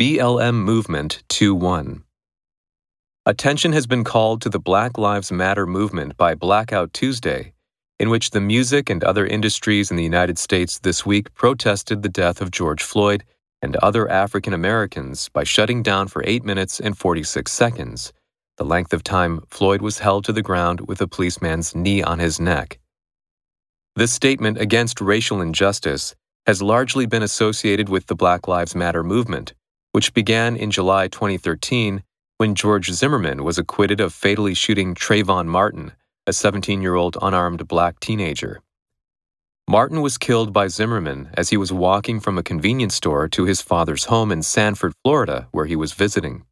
BLM Movement 2 1. Attention has been called to the Black Lives Matter movement by Blackout Tuesday, in which the music and other industries in the United States this week protested the death of George Floyd and other African Americans by shutting down for 8 minutes and 46 seconds, the length of time Floyd was held to the ground with a policeman's knee on his neck. This statement against racial injustice has largely been associated with the Black Lives Matter movement, which began in July 2013 when George Zimmerman was acquitted of fatally shooting Trayvon Martin, a 17 year old unarmed black teenager. Martin was killed by Zimmerman as he was walking from a convenience store to his father's home in Sanford, Florida, where he was visiting.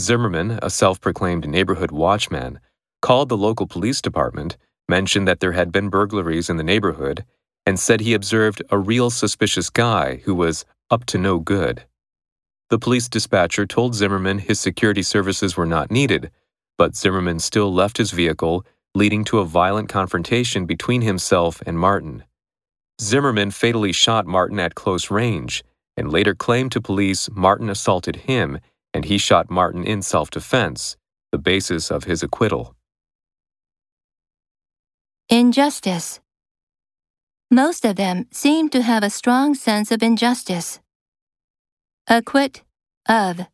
Zimmerman, a self proclaimed neighborhood watchman, called the local police department, mentioned that there had been burglaries in the neighborhood, and said he observed a real suspicious guy who was up to no good. The police dispatcher told Zimmerman his security services were not needed, but Zimmerman still left his vehicle, leading to a violent confrontation between himself and Martin. Zimmerman fatally shot Martin at close range and later claimed to police Martin assaulted him and he shot Martin in self defense, the basis of his acquittal. Injustice. Most of them seem to have a strong sense of injustice. Acquit of.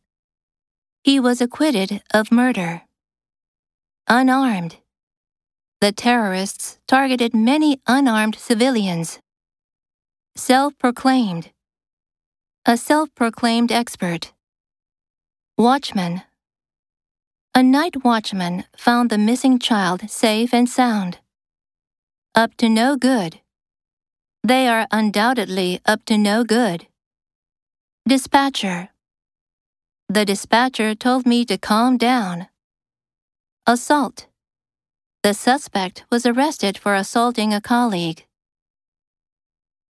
He was acquitted of murder. Unarmed. The terrorists targeted many unarmed civilians. Self proclaimed. A self proclaimed expert. Watchman. A night watchman found the missing child safe and sound. Up to no good. They are undoubtedly up to no good. Dispatcher. The dispatcher told me to calm down. Assault. The suspect was arrested for assaulting a colleague.